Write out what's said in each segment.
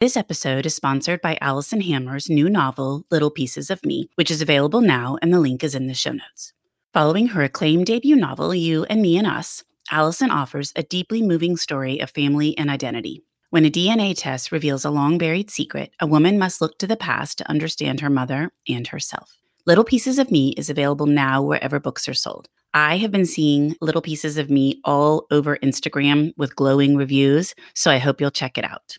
This episode is sponsored by Alison Hammer's new novel, Little Pieces of Me, which is available now, and the link is in the show notes. Following her acclaimed debut novel, You and Me and Us, Alison offers a deeply moving story of family and identity. When a DNA test reveals a long buried secret, a woman must look to the past to understand her mother and herself. Little Pieces of Me is available now wherever books are sold. I have been seeing Little Pieces of Me all over Instagram with glowing reviews, so I hope you'll check it out.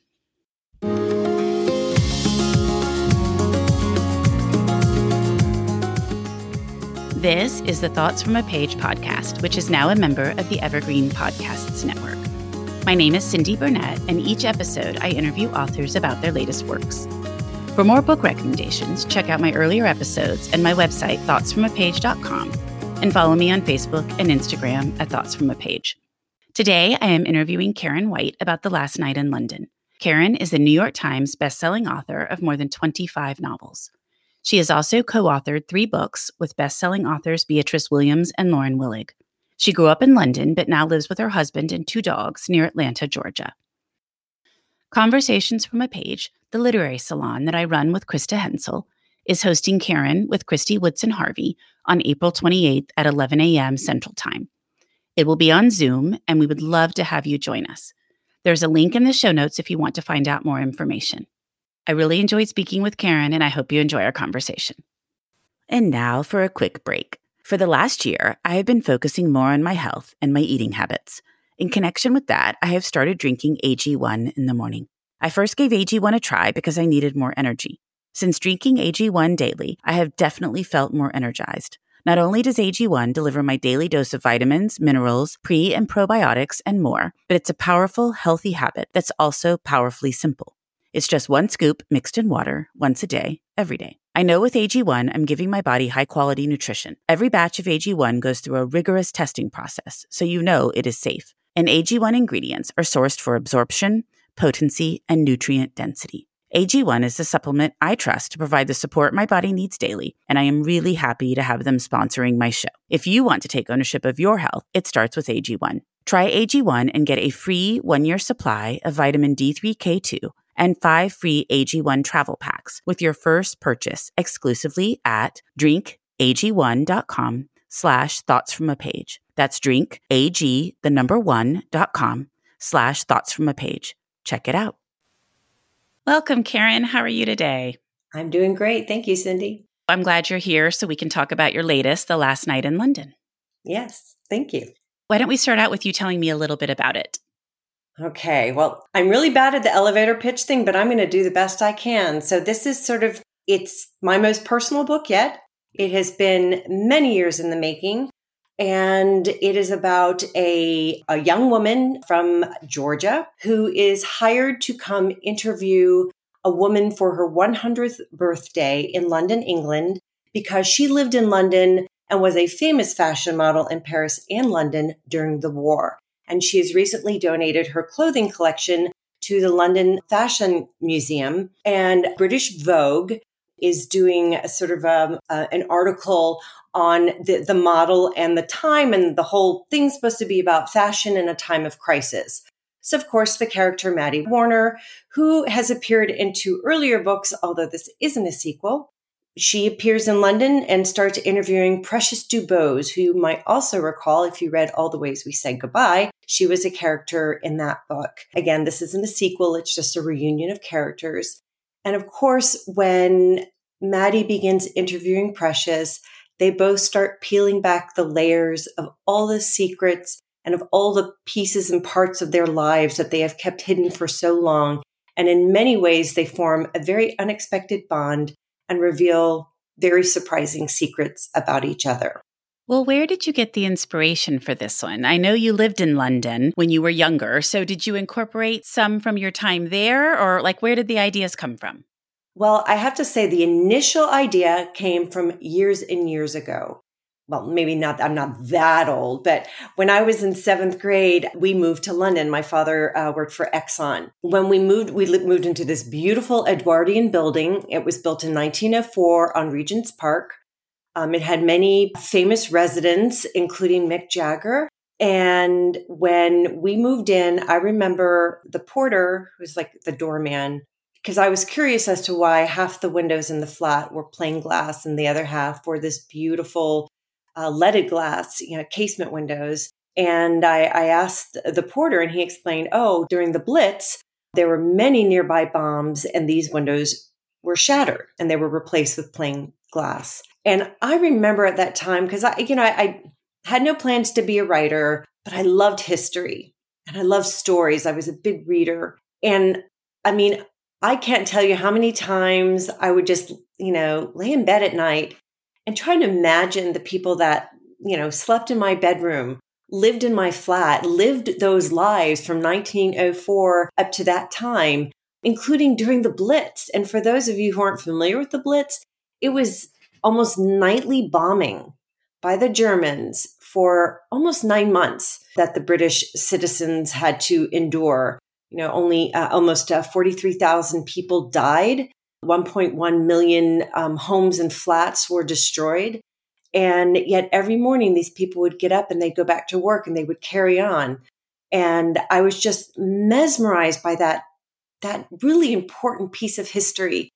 This is the Thoughts from a Page podcast, which is now a member of the Evergreen Podcasts Network. My name is Cindy Burnett, and each episode I interview authors about their latest works. For more book recommendations, check out my earlier episodes and my website, thoughtsfromapage.com, and follow me on Facebook and Instagram at Thoughts From a Page. Today, I am interviewing Karen White about The Last Night in London. Karen is the New York Times bestselling author of more than 25 novels. She has also co authored three books with best-selling authors Beatriz Williams and Lauren Willig. She grew up in London, but now lives with her husband and two dogs near Atlanta, Georgia. Conversations from a Page, the literary salon that I run with Krista Hensel, is hosting Karen with Kristy Woodson Harvey on April 28th at 11 a.m. Central Time. It will be on Zoom, and we would love to have you join us. There's a link in the show notes if you want to find out more information. I really enjoyed speaking with Karen, and I hope you enjoy our conversation. And now for a quick break. For the last year, I have been focusing more on my health and my eating habits. In connection with that, I have started drinking AG1 in the morning. I first gave AG1 a try because I needed more energy. Since drinking AG1 daily, I have definitely felt more energized. Not only does AG1 deliver my daily dose of vitamins, minerals, pre and probiotics, and more, but it's a powerful, healthy habit that's also powerfully simple. It's just one scoop mixed in water once a day, every day. I know with AG1, I'm giving my body high quality nutrition. Every batch of AG1 goes through a rigorous testing process, so you know it is safe. And AG1 ingredients are sourced for absorption, potency, and nutrient density. AG1 is the supplement I trust to provide the support my body needs daily, and I am really happy to have them sponsoring my show. If you want to take ownership of your health, it starts with AG1. Try AG1 and get a free one year supply of vitamin D3K2 and five free AG1 travel packs with your first purchase exclusively at drinkag1.com slash thoughts from a page. That's drink, A-G, the number one, dot com slash thoughts from a page. Check it out. Welcome, Karen. How are you today? I'm doing great. Thank you, Cindy. I'm glad you're here so we can talk about your latest, The Last Night in London. Yes, thank you. Why don't we start out with you telling me a little bit about it? Okay, well, I'm really bad at the elevator pitch thing, but I'm going to do the best I can. So this is sort of it's my most personal book yet. It has been many years in the making, and it is about a a young woman from Georgia who is hired to come interview a woman for her 100th birthday in London, England, because she lived in London and was a famous fashion model in Paris and London during the war and she has recently donated her clothing collection to the London Fashion Museum. And British Vogue is doing a sort of a, um, uh, an article on the, the model and the time, and the whole thing's supposed to be about fashion in a time of crisis. So, of course, the character Maddie Warner, who has appeared in two earlier books, although this isn't a sequel, she appears in London and starts interviewing Precious Dubose, who you might also recall if you read All the Ways We Said Goodbye. She was a character in that book. Again, this isn't a sequel, it's just a reunion of characters. And of course, when Maddie begins interviewing Precious, they both start peeling back the layers of all the secrets and of all the pieces and parts of their lives that they have kept hidden for so long. And in many ways, they form a very unexpected bond and reveal very surprising secrets about each other. Well, where did you get the inspiration for this one? I know you lived in London when you were younger. So, did you incorporate some from your time there, or like where did the ideas come from? Well, I have to say, the initial idea came from years and years ago well, maybe not, I'm not that old, but when I was in seventh grade, we moved to London. My father uh, worked for Exxon. When we moved, we moved into this beautiful Edwardian building. It was built in 1904 on Regent's Park. Um, it had many famous residents, including Mick Jagger. And when we moved in, I remember the porter, who's like the doorman, because I was curious as to why half the windows in the flat were plain glass and the other half were this beautiful uh, leaded glass, you know, casement windows. And I, I asked the porter, and he explained, oh, during the Blitz, there were many nearby bombs, and these windows were shattered and they were replaced with plain glass. And I remember at that time, because I, you know, I, I had no plans to be a writer, but I loved history and I loved stories. I was a big reader. And I mean, I can't tell you how many times I would just, you know, lay in bed at night and trying to imagine the people that, you know, slept in my bedroom, lived in my flat, lived those lives from 1904 up to that time, including during the Blitz. And for those of you who aren't familiar with the Blitz, it was almost nightly bombing by the Germans for almost nine months that the British citizens had to endure. You know, only uh, almost uh, 43,000 people died. 1.1 million um, homes and flats were destroyed. And yet every morning, these people would get up and they'd go back to work and they would carry on. And I was just mesmerized by that, that really important piece of history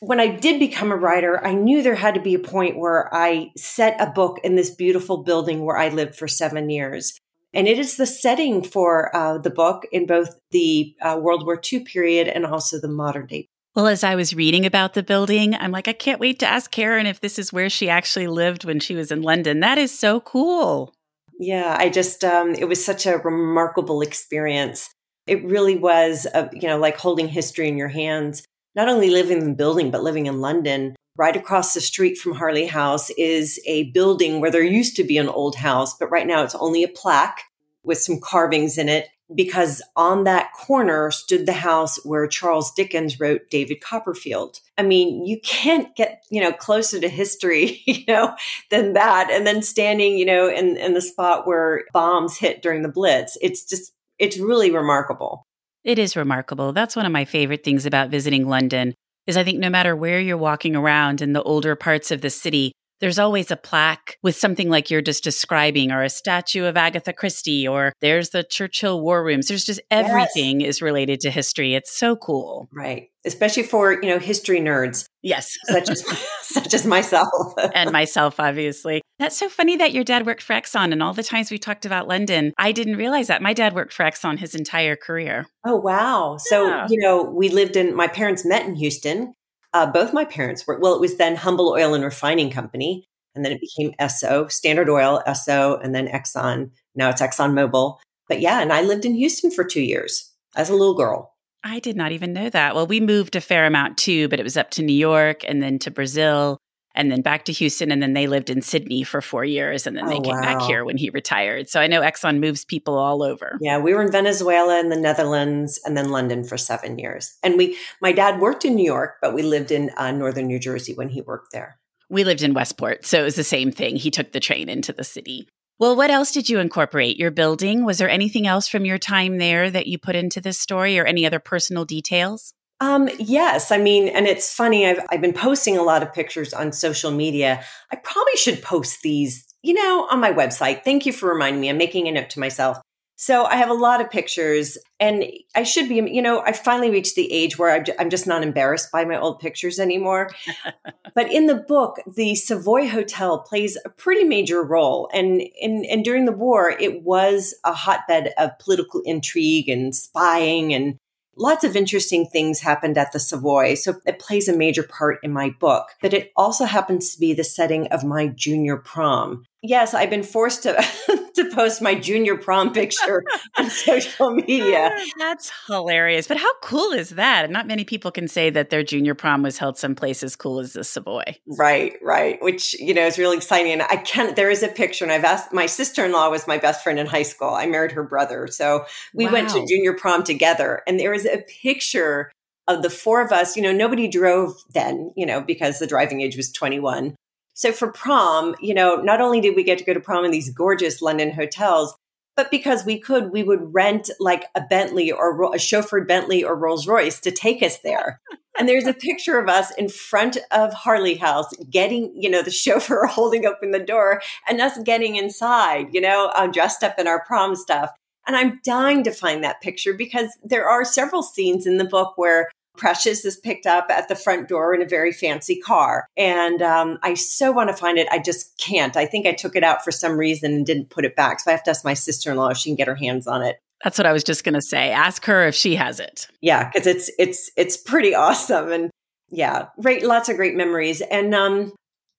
when I did become a writer, I knew there had to be a point where I set a book in this beautiful building where I lived for seven years. And it is the setting for uh, the book in both the uh, World War II period and also the modern day. Well, as I was reading about the building, I'm like, I can't wait to ask Karen if this is where she actually lived when she was in London. That is so cool. Yeah, I just, um, it was such a remarkable experience. It really was, a, you know, like holding history in your hands not only living in the building, but living in London. Right across the street from Harley House is a building where there used to be an old house, but right now it's only a plaque with some carvings in it because on that corner stood the house where Charles Dickens wrote David Copperfield. I mean, you can't get, you know, closer to history, you know, than that. And then standing, you know, in, in the spot where bombs hit during the Blitz. It's just, it's really remarkable. It is remarkable. That's one of my favorite things about visiting London is I think no matter where you're walking around in the older parts of the city, there's always a plaque with something like you're just describing or a statue of Agatha Christie or there's the Churchill War Rooms. There's just everything yes. is related to history. It's so cool. Right. Especially for, you know, history nerds. Yes. such as such as myself. and myself, obviously. That's so funny that your dad worked for Exxon and all the times we talked about London. I didn't realize that. My dad worked for Exxon his entire career. Oh wow. So, yeah. you know, we lived in my parents met in Houston uh, both my parents were, well, it was then Humble Oil and Refining Company. And then it became Esso, Standard Oil, Esso, and then Exxon. Now it's Exxon Mobil. But yeah, and I lived in Houston for two years as a little girl. I did not even know that. Well, we moved a fair amount too, but it was up to New York and then to Brazil and then back to Houston. And then they lived in Sydney for four years. And then they oh, came wow. back here when he retired. So I know Exxon moves people all over. Yeah, we were in Venezuela and the Netherlands and then London for seven years. And we, my dad worked in New York, but we lived in uh, northern New Jersey when he worked there. We lived in Westport. So it was the same thing. He took the train into the city. Well, what else did you incorporate? Your building? Was there anything else from your time there that you put into this story or any other personal details? Um, yes. I mean, and it's funny. I've, I've been posting a lot of pictures on social media. I probably should post these, you know, on my website. Thank you for reminding me. I'm making a note to myself. So I have a lot of pictures and I should be, you know, I finally reached the age where I'm just not embarrassed by my old pictures anymore. but in the book, the Savoy Hotel plays a pretty major role. And, and, and during the war, it was a hotbed of political intrigue and spying and lots of interesting things happened at the Savoy. So it plays a major part in my book, but it also happens to be the setting of my junior prom. Yes, I've been forced to to post my junior prom picture on social media. Ah, that's hilarious. But how cool is that? Not many people can say that their junior prom was held someplace as cool as the Savoy. Right, right. Which, you know, is really exciting. And I can't there is a picture and I've asked my sister-in-law was my best friend in high school. I married her brother. So we wow. went to junior prom together. And there is a picture of the four of us, you know, nobody drove then, you know, because the driving age was 21. So for prom, you know, not only did we get to go to prom in these gorgeous London hotels, but because we could, we would rent like a Bentley or a chauffeured Bentley or Rolls Royce to take us there. And there's a picture of us in front of Harley House getting, you know, the chauffeur holding open the door and us getting inside, you know, uh, dressed up in our prom stuff. And I'm dying to find that picture because there are several scenes in the book where Precious is picked up at the front door in a very fancy car. And um, I so want to find it. I just can't. I think I took it out for some reason and didn't put it back. So I have to ask my sister in law if she can get her hands on it. That's what I was just going to say. Ask her if she has it. Yeah, because it's it's it's pretty awesome, and yeah, great, lots of great memories. And um,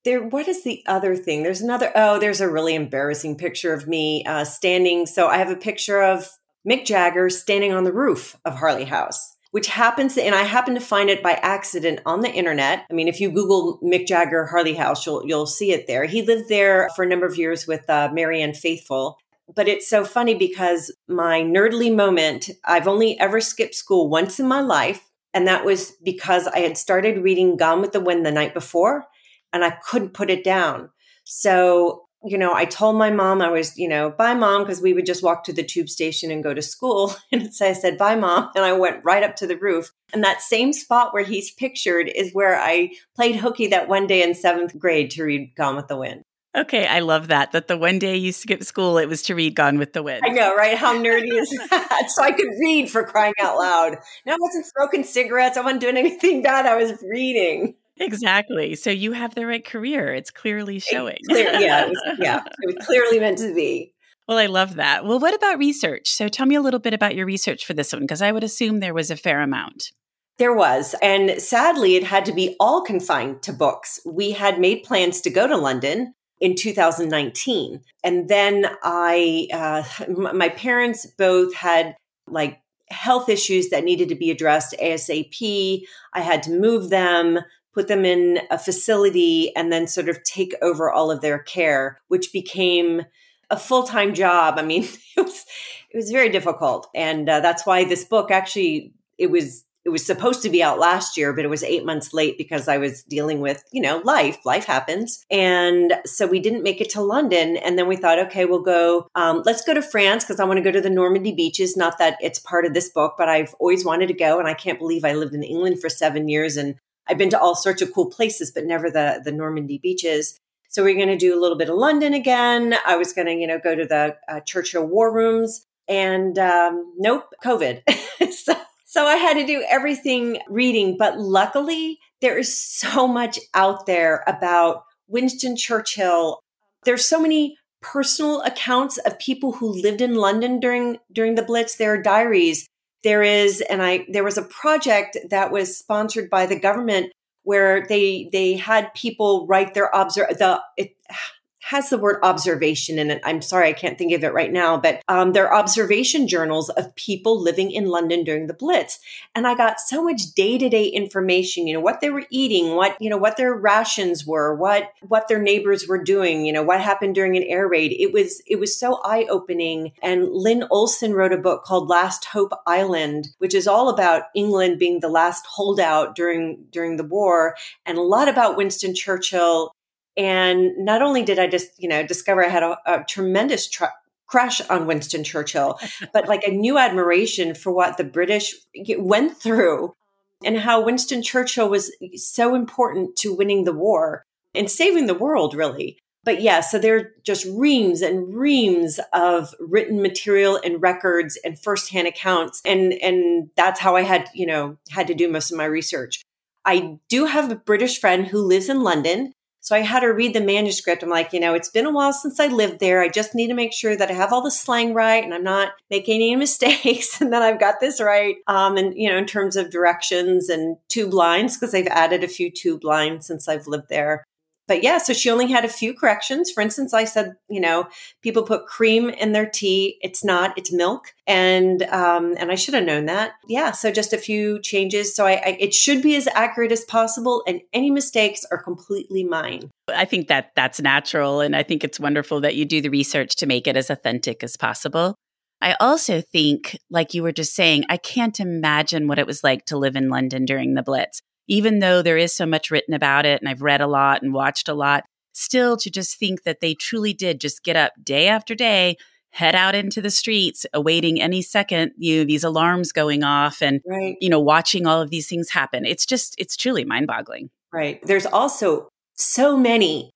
there, what is the other thing? There's another. Oh, there's a really embarrassing picture of me uh, standing. So I have a picture of Mick Jagger standing on the roof of Harley House which happens to, and I happen to find it by accident on the internet. I mean, if you Google Mick Jagger Harley House, you'll you'll see it there. He lived there for a number of years with uh, Marianne Faithfull. But it's so funny because my nerdly moment, I've only ever skipped school once in my life. And that was because I had started reading Gone with the Wind the night before and I couldn't put it down. So you know, I told my mom I was, you know, bye mom, because we would just walk to the tube station and go to school. And so I said, bye mom. And I went right up to the roof. And that same spot where he's pictured is where I played hooky that one day in seventh grade to read Gone with the Wind. Okay, I love that. That the one day you skipped school, it was to read Gone with the Wind. I know, right? How nerdy is that? so I could read for crying out loud. No, I wasn't smoking cigarettes. I wasn't doing anything bad. I was reading. Exactly. So you have the right career. It's clearly showing. Clear, yeah, it was, yeah. It was clearly meant to be. Well, I love that. Well, what about research? So tell me a little bit about your research for this one, because I would assume there was a fair amount. There was. And sadly, it had to be all confined to books. We had made plans to go to London in 2019. And then I, uh, my parents both had like health issues that needed to be addressed ASAP. I had to move them put them in a facility and then sort of take over all of their care, which became a full time job. I mean, it was it was very difficult, and uh, that's why this book actually it was it was supposed to be out last year, but it was eight months late because I was dealing with, you know, life. Life happens. And so we didn't make it to London. And then we thought, okay, we'll go, um, let's go to France because I want to go to the Normandy beaches. Not that it's part of this book, but I've always wanted to go. And I can't believe I lived in England for seven years and I've been to all sorts of cool places, but never the the Normandy beaches. So we're going to do a little bit of London again. I was going to, you know, go to the uh, Churchill War Rooms, and um, nope, COVID. so, so I had to do everything reading. But luckily, there is so much out there about Winston Churchill. There's so many personal accounts of people who lived in London during during the Blitz. There are diaries there is and i there was a project that was sponsored by the government where they they had people write their observe the it, has the word observation in it. I'm sorry, I can't think of it right now, but um, they're observation journals of people living in London during the Blitz. And I got so much day to day information, you know, what they were eating, what, you know, what their rations were, what, what their neighbors were doing, you know, what happened during an air raid. It was, it was so eye opening. And Lynn Olson wrote a book called Last Hope Island, which is all about England being the last holdout during, during the war and a lot about Winston Churchill and not only did I just, you know, discover I had a, a tremendous tr- crush on Winston Churchill, but like a new admiration for what the British went through and how Winston Churchill was so important to winning the war and saving the world, really. But yeah, so there are just reams and reams of written material and records and firsthand accounts. And, and that's how I had, you know, had to do most of my research. I do have a British friend who lives in London so I had her read the manuscript. I'm like, you know, it's been a while since I lived there. I just need to make sure that I have all the slang right and I'm not making any mistakes and that I've got this right. Um, and, you know, in terms of directions and tube lines, because they've added a few tube lines since I've lived there but yeah, so she only had a few corrections. For instance, I said, you know, people put cream in their tea. It's not, it's milk. And, um, and I should have known that. Yeah. So just a few changes. So I, I, it should be as accurate as possible. And any mistakes are completely mine. I think that that's natural. And I think it's wonderful that you do the research to make it as authentic as possible. I also think, like you were just saying, I can't imagine what it was like to live in London during the Blitz even though there is so much written about it and I've read a lot and watched a lot, still to just think that they truly did just get up day after day, head out into the streets, awaiting any second, you know, these alarms going off and, right. you know, watching all of these things happen. It's just, it's truly mind boggling. Right. There's also so many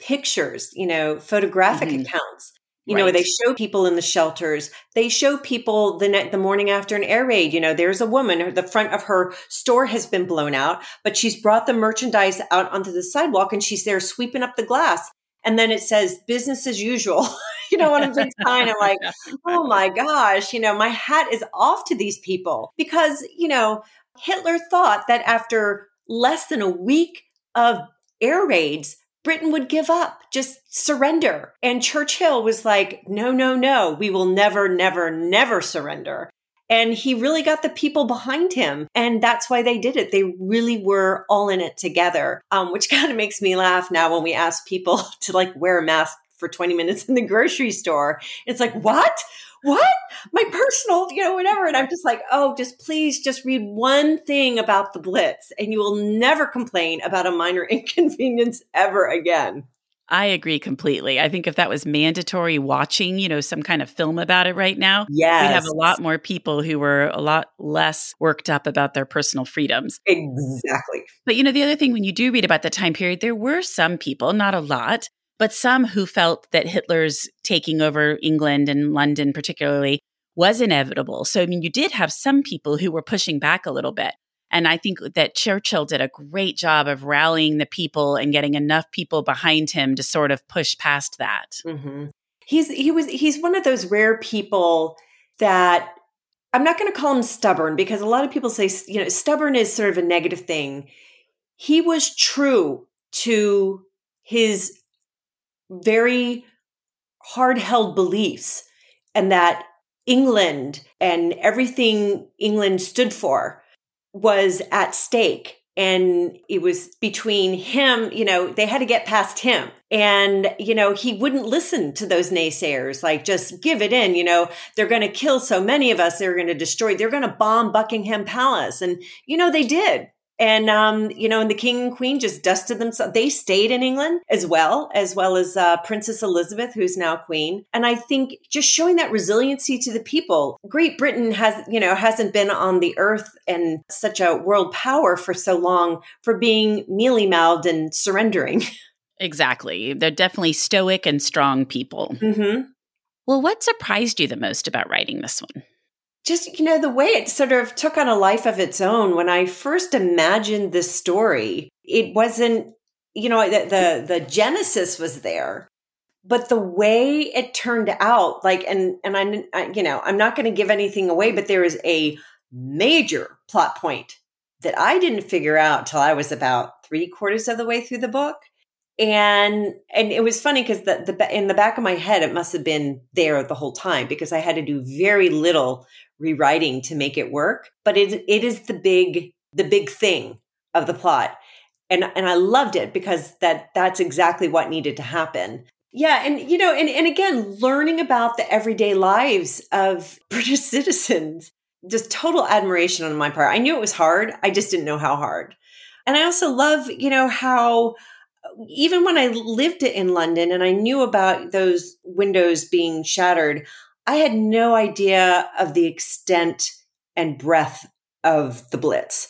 pictures, you know, photographic mm-hmm. accounts You right. know, they show people in the shelters. They show people the net, the morning after an air raid. You know, there's a woman, the front of her store has been blown out, but she's brought the merchandise out onto the sidewalk and she's there sweeping up the glass. And then it says business as usual, you know, on a big sign. I'm like, oh my gosh, you know, my hat is off to these people because, you know, Hitler thought that after less than a week of air raids, Britain would give up, just surrender. And Churchill was like, no, no, no, we will never, never, never surrender. And he really got the people behind him. And that's why they did it. They really were all in it together, um, which kind of makes me laugh now when we ask people to like wear a mask for 20 minutes in the grocery store. It's like, what? What? My personal, you know, whatever. And I'm just like, oh, just please just read one thing about the Blitz and you will never complain about a minor inconvenience ever again. I agree completely. I think if that was mandatory watching, you know, some kind of film about it right now, yes. we'd have a lot more people who were a lot less worked up about their personal freedoms. Exactly. But, you know, the other thing, when you do read about the time period, there were some people, not a lot, but some who felt that Hitler's taking over England and London, particularly, was inevitable. So, I mean, you did have some people who were pushing back a little bit. And I think that Churchill did a great job of rallying the people and getting enough people behind him to sort of push past that. Mm-hmm. He's he was he's one of those rare people that I'm not going to call him stubborn because a lot of people say you know stubborn is sort of a negative thing. He was true to his very hard held beliefs and that England and everything England stood for was at stake. And it was between him, you know, they had to get past him. And, you know, he wouldn't listen to those naysayers, like just give it in, you know, they're going to kill so many of us. They're going to destroy, they're going to bomb Buckingham Palace. And, you know, they did. And, um, you know, and the king and queen just dusted themselves. They stayed in England as well, as well as uh, Princess Elizabeth, who's now queen. And I think just showing that resiliency to the people. Great Britain has, you know, hasn't been on the earth and such a world power for so long for being mealy mouthed and surrendering. Exactly. They're definitely stoic and strong people. Mm-hmm. Well, what surprised you the most about writing this one? Just you know the way it sort of took on a life of its own when i first imagined this story it wasn't you know the the, the genesis was there but the way it turned out like and and i, I you know i'm not going to give anything away but there is a major plot point that i didn't figure out till i was about three quarters of the way through the book and and it was funny because the, the in the back of my head it must have been there the whole time because i had to do very little rewriting to make it work, but it it is the big the big thing of the plot. And and I loved it because that that's exactly what needed to happen. Yeah, and you know, and, and again, learning about the everyday lives of British citizens, just total admiration on my part. I knew it was hard. I just didn't know how hard. And I also love, you know, how even when I lived in London and I knew about those windows being shattered, I had no idea of the extent and breadth of the Blitz.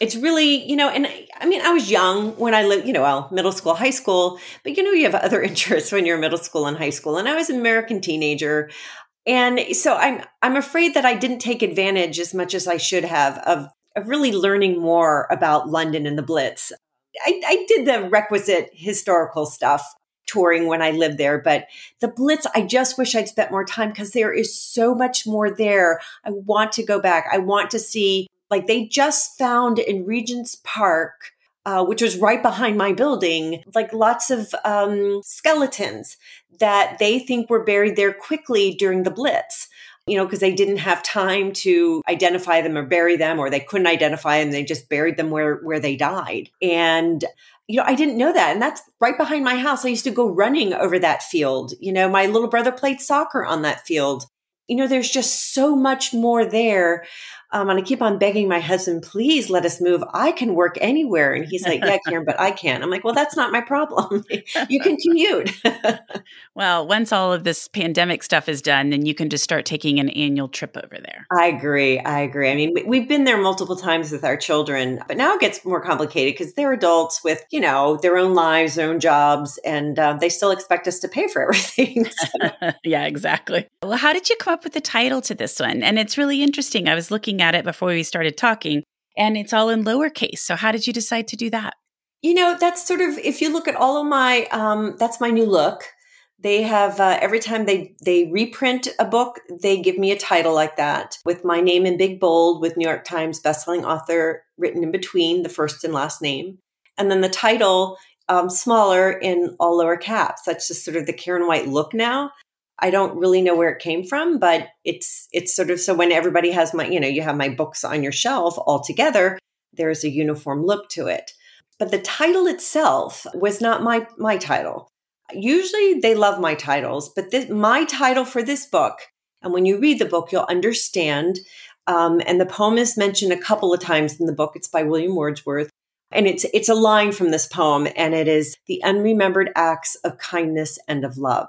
It's really, you know, and I mean, I was young when I lived, you know, well, middle school, high school, but you know, you have other interests when you're middle school and high school. And I was an American teenager. And so I'm, I'm afraid that I didn't take advantage as much as I should have of, of really learning more about London and the Blitz. I, I did the requisite historical stuff touring when I lived there. But the Blitz, I just wish I'd spent more time because there is so much more there. I want to go back. I want to see, like, they just found in Regent's Park. Uh, which was right behind my building, like lots of um, skeletons that they think were buried there quickly during the Blitz you know, because they didn't have time to identify them or bury them, or they couldn't identify them. They just buried them where, where they died. And you know, I didn't know that. And that's right behind my house. I used to go running over that field. You know, my little brother played soccer on that field. You know, there's just so much more there. Um, and I keep on begging my husband, please let us move. I can work anywhere. And he's like, yeah, Karen, but I can't. I'm like, well, that's not my problem. you can commute. well, once all of this pandemic stuff is done, then you can just start taking an annual trip over there. I agree. I agree. I mean, we've been there multiple times with our children, but now it gets more complicated because they're adults with, you know, their own lives, their own jobs, and uh, they still expect us to pay for everything. So. yeah, exactly. Well, how did you come up with the title to this one? And it's really interesting. I was looking at it before we started talking, and it's all in lowercase. So, how did you decide to do that? You know, that's sort of if you look at all of my, um, that's my new look. They have uh, every time they they reprint a book, they give me a title like that with my name in big bold with New York Times bestselling author written in between the first and last name, and then the title um, smaller in all lower caps. That's just sort of the Karen White look now. I don't really know where it came from, but it's it's sort of so when everybody has my, you know, you have my books on your shelf all together, there's a uniform look to it. But the title itself was not my my title. Usually they love my titles, but this my title for this book, and when you read the book, you'll understand. Um, and the poem is mentioned a couple of times in the book. It's by William Wordsworth. And it's it's a line from this poem, and it is the unremembered acts of kindness and of love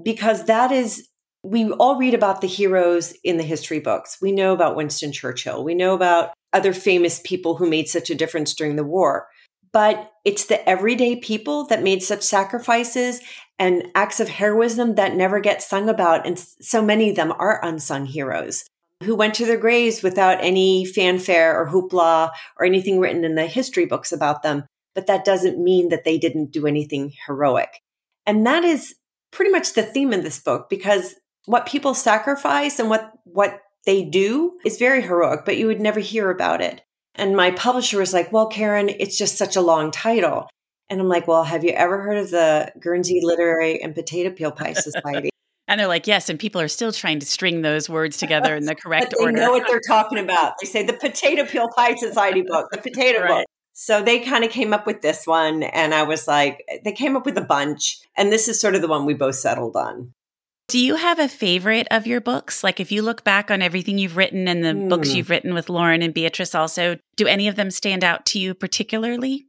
because that is we all read about the heroes in the history books. We know about Winston Churchill. We know about other famous people who made such a difference during the war. But it's the everyday people that made such sacrifices and acts of heroism that never get sung about. And so many of them are unsung heroes who went to their graves without any fanfare or hoopla or anything written in the history books about them. But that doesn't mean that they didn't do anything heroic. And that is pretty much the theme in this book because what people sacrifice and what what they do is very heroic, but you would never hear about it. And my publisher was like, "Well, Karen, it's just such a long title." And I'm like, "Well, have you ever heard of the Guernsey Literary and Potato Peel Pie Society?" and they're like, "Yes," and people are still trying to string those words together in the correct but they order. They know what they're talking about. They say the Potato Peel Pie Society book, the potato right. book. So they kind of came up with this one, and I was like, they came up with a bunch, and this is sort of the one we both settled on. Do you have a favorite of your books? Like, if you look back on everything you've written and the mm. books hmm. you've written with Lauren and Beatriz, also, do any of them stand out to you particularly?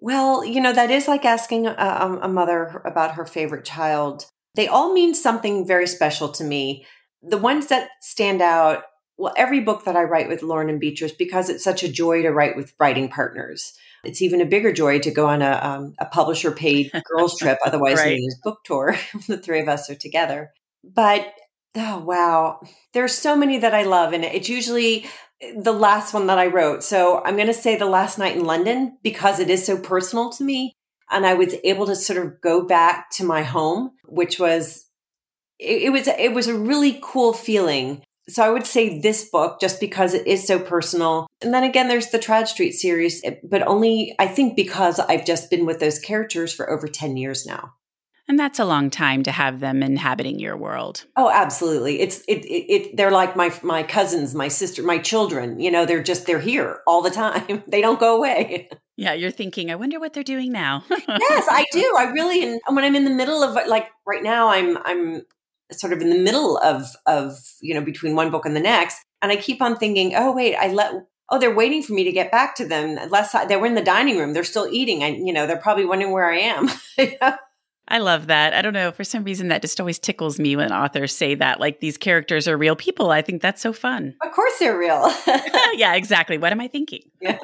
Well, you know, that is like asking a, a mother about her favorite child. They all mean something very special to me. The ones that stand out well, every book that I write with Lauren and Beatriz, because it's such a joy to write with writing partners. It's even a bigger joy to go on a, um, a publisher paid girls trip, otherwise right. known as book tour. the three of us are together. But oh wow, there's so many that I love, and it's usually the last one that I wrote. So I'm going to say the last night in London because it is so personal to me, and I was able to sort of go back to my home, which was it, it was it was a really cool feeling so I would say this book just because it is so personal. And then again, there's the Tradd Street series, eh, but only I think because I've just been with those characters for over 10 years now. And that's a long time to have them inhabiting your world. Oh, absolutely. It's it, it, it they're like my my cousins, my sister, my children. You know, they're just they're here all the time. they don't go away. Yeah, you're thinking, I wonder what they're doing now. yes, I do. I really and when I'm in the middle of like right now I'm I'm sort of in the middle of of you know between one book and the next and i keep on thinking oh wait i let oh they're waiting for me to get back to them last they were in the dining room they're still eating and you know they're probably wondering where i am I love that. I don't know. For some reason, that just always tickles me when authors say that, like these characters are real people. I think that's so fun. Of course, they're real. yeah, exactly. What am I thinking? Yeah.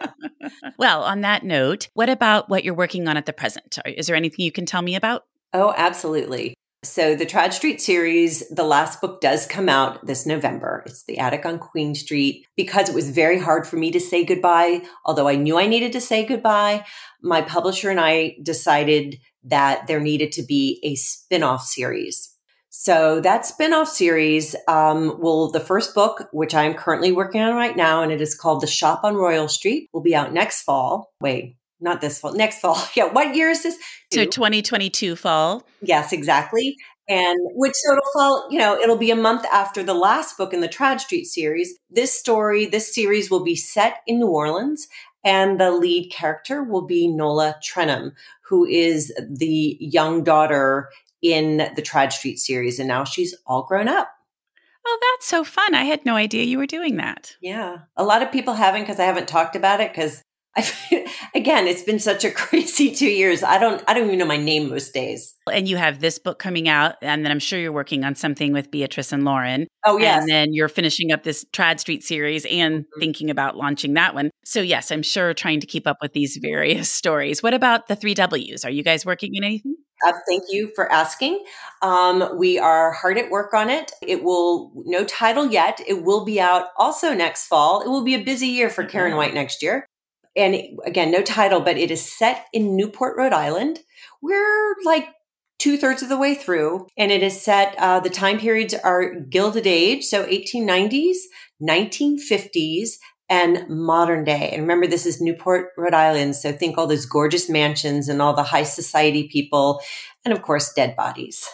well, on that note, what about what you're working on at the present? Is there anything you can tell me about? Oh, absolutely. So the Tradd Street series, the last book does come out this November. It's The Attic on Queen Street. Because it was very hard for me to say goodbye, although I knew I needed to say goodbye, my publisher and I decided that there needed to be a spin-off series. So that spin-off series um, will the first book, which I am currently working on right now, and it is called The Shop on Royal Street, will be out next fall. Wait, not this fall, next fall. Yeah. What year is this? So 2022 fall. Yes, exactly. And which so it'll fall, you know, it'll be a month after the last book in the Tradd Street series. This story, this series will be set in New Orleans and the lead character will be Nola Trenholm, who is the young daughter in the Tradd Street series. And now she's all grown up. Oh, that's so fun. I had no idea you were doing that. Yeah. A lot of people haven't because I haven't talked about it because I, again, it's been such a crazy two years. I don't, I don't even know my name most days. And you have this book coming out, and then I'm sure you're working on something with Beatriz and Lauren. Oh yes. And then you're finishing up this Tradd Street series and mm-hmm. thinking about launching that one. So yes, I'm sure trying to keep up with these various stories. What about the three W's? Are you guys working in anything? Uh, thank you for asking. Um, we are hard at work on it. It will no title yet. It will be out also next fall. It will be a busy year for Karen mm-hmm. White next year and again, no title, but it is set in Newport, Rhode Island. We're like two thirds of the way through, and it is set. Uh, the time periods are Gilded Age, so 1890s, 1950s, and modern day. And remember, this is Newport, Rhode Island, so think all those gorgeous mansions and all the high society people, and of course, dead bodies.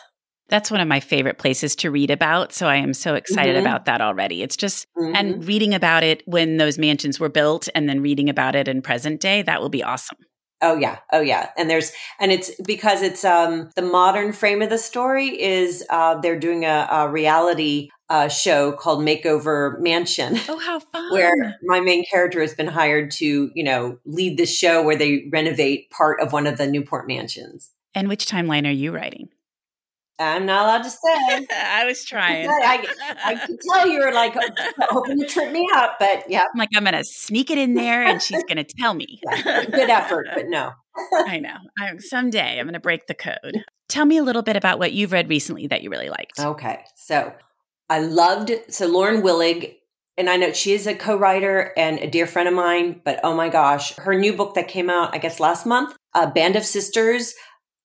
That's one of my favorite places to read about. So I am so excited mm-hmm. about that already. It's just, mm-hmm. and reading about it when those mansions were built and then reading about it in present day, that will be awesome. Oh yeah. Oh yeah. And there's, and it's because it's, um, the modern frame of the story is, uh, they're doing a, a reality, uh, show called Makeover Mansion. Oh, how fun. Where my main character has been hired to, you know, lead this show where they renovate part of one of the Newport mansions. And which timeline are you writing? I'm not allowed to say. I was trying. I, I can tell you were like oh, hoping to trip me up, but yeah. I'm like, I'm going to sneak it in there and she's going to tell me. Yeah, good effort, but no. I know. I, someday I'm going to break the code. Tell me a little bit about what you've read recently that you really liked. Okay. So I loved, so Lauren Willig, and I know she is a co writer and a dear friend of mine, but oh my gosh, her new book that came out, I guess last month, A Band of Sisters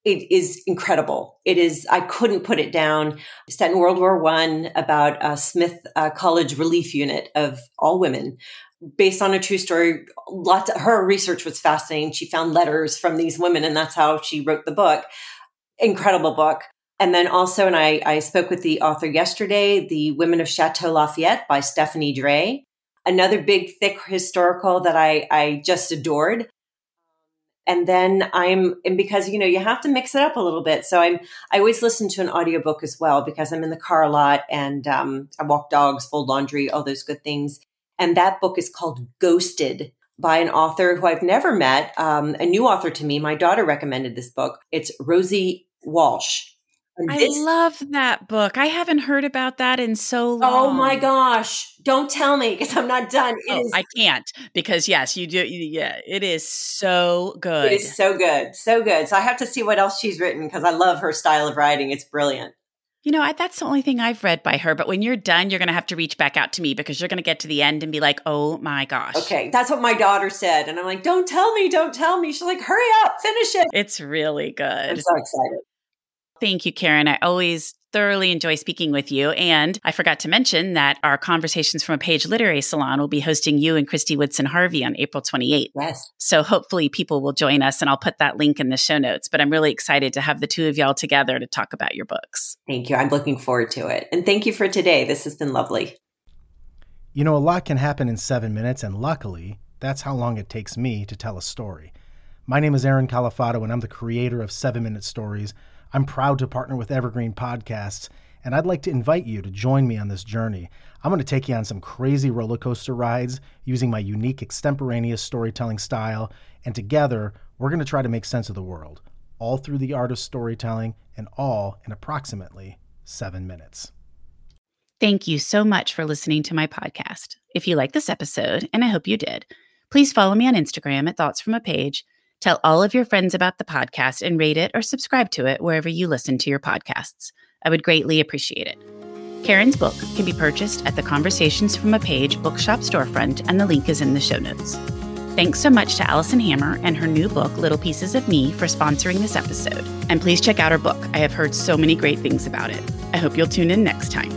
it is incredible. It is, I couldn't put it down. Set in World War One about a Smith uh, College relief unit of all women based on a true story. Lots of, her research was fascinating. She found letters from these women and that's how she wrote the book. Incredible book. And then also, and I, I spoke with the author yesterday, The Women of Chateau Lafayette by Stephanie Dray. Another big, thick historical that I, I just adored and then i'm and because you know you have to mix it up a little bit. So i'm i always listen to an audiobook as well because i'm in the car a lot and um, i walk dogs fold laundry all those good things. And that book is called ghosted by an author who i've never met um, a new author to me. My daughter recommended this book. It's rosie walsh I love that book. I haven't heard about that in so long. Oh my gosh. Don't tell me because I'm not done. Oh, is, I can't because yes, you do. Yeah, it is so good. It is so good. So good. So I have to see what else she's written because I love her style of writing. It's brilliant. You know, I, that's the only thing I've read by her. But when you're done, you're going to have to reach back out to me because you're going to get to the end and be like, oh my gosh. Okay. That's what my daughter said. And I'm like, don't tell me, don't tell me. She's like, hurry up, finish it. It's really good. I'm so excited. Thank you, Karen. I always thoroughly enjoy speaking with you. And I forgot to mention that our Conversations from a Page Literary Salon will be hosting you and Kristy Woodson Harvey on April 28th. Yes. So hopefully people will join us and I'll put that link in the show notes. But I'm really excited to have the two of y'all together to talk about your books. Thank you. I'm looking forward to it. And thank you for today. This has been lovely. You know, a lot can happen in seven minutes, and luckily, that's how long it takes me to tell a story. My name is Aaron Califato, and I'm the creator of Seven Minute Stories I'm proud to partner with Evergreen Podcasts, and I'd like to invite you to join me on this journey. I'm going to take you on some crazy roller coaster rides using my unique extemporaneous storytelling style, and together, we're going to try to make sense of the world, all through the art of storytelling, and all in approximately seven minutes. Thank you so much for listening to my podcast. If you like this episode, and I hope you did, please follow me on Instagram at Thoughts from a Page Tell all of your friends about the podcast and rate it or subscribe to it wherever you listen to your podcasts. I would greatly appreciate it. Karen's book can be purchased at the Conversations from a Page bookshop storefront, and the link is in the show notes. Thanks so much to Alison Hammer and her new book, Little Pieces of Me, for sponsoring this episode. And please check out her book. I have heard so many great things about it. I hope you'll tune in next time.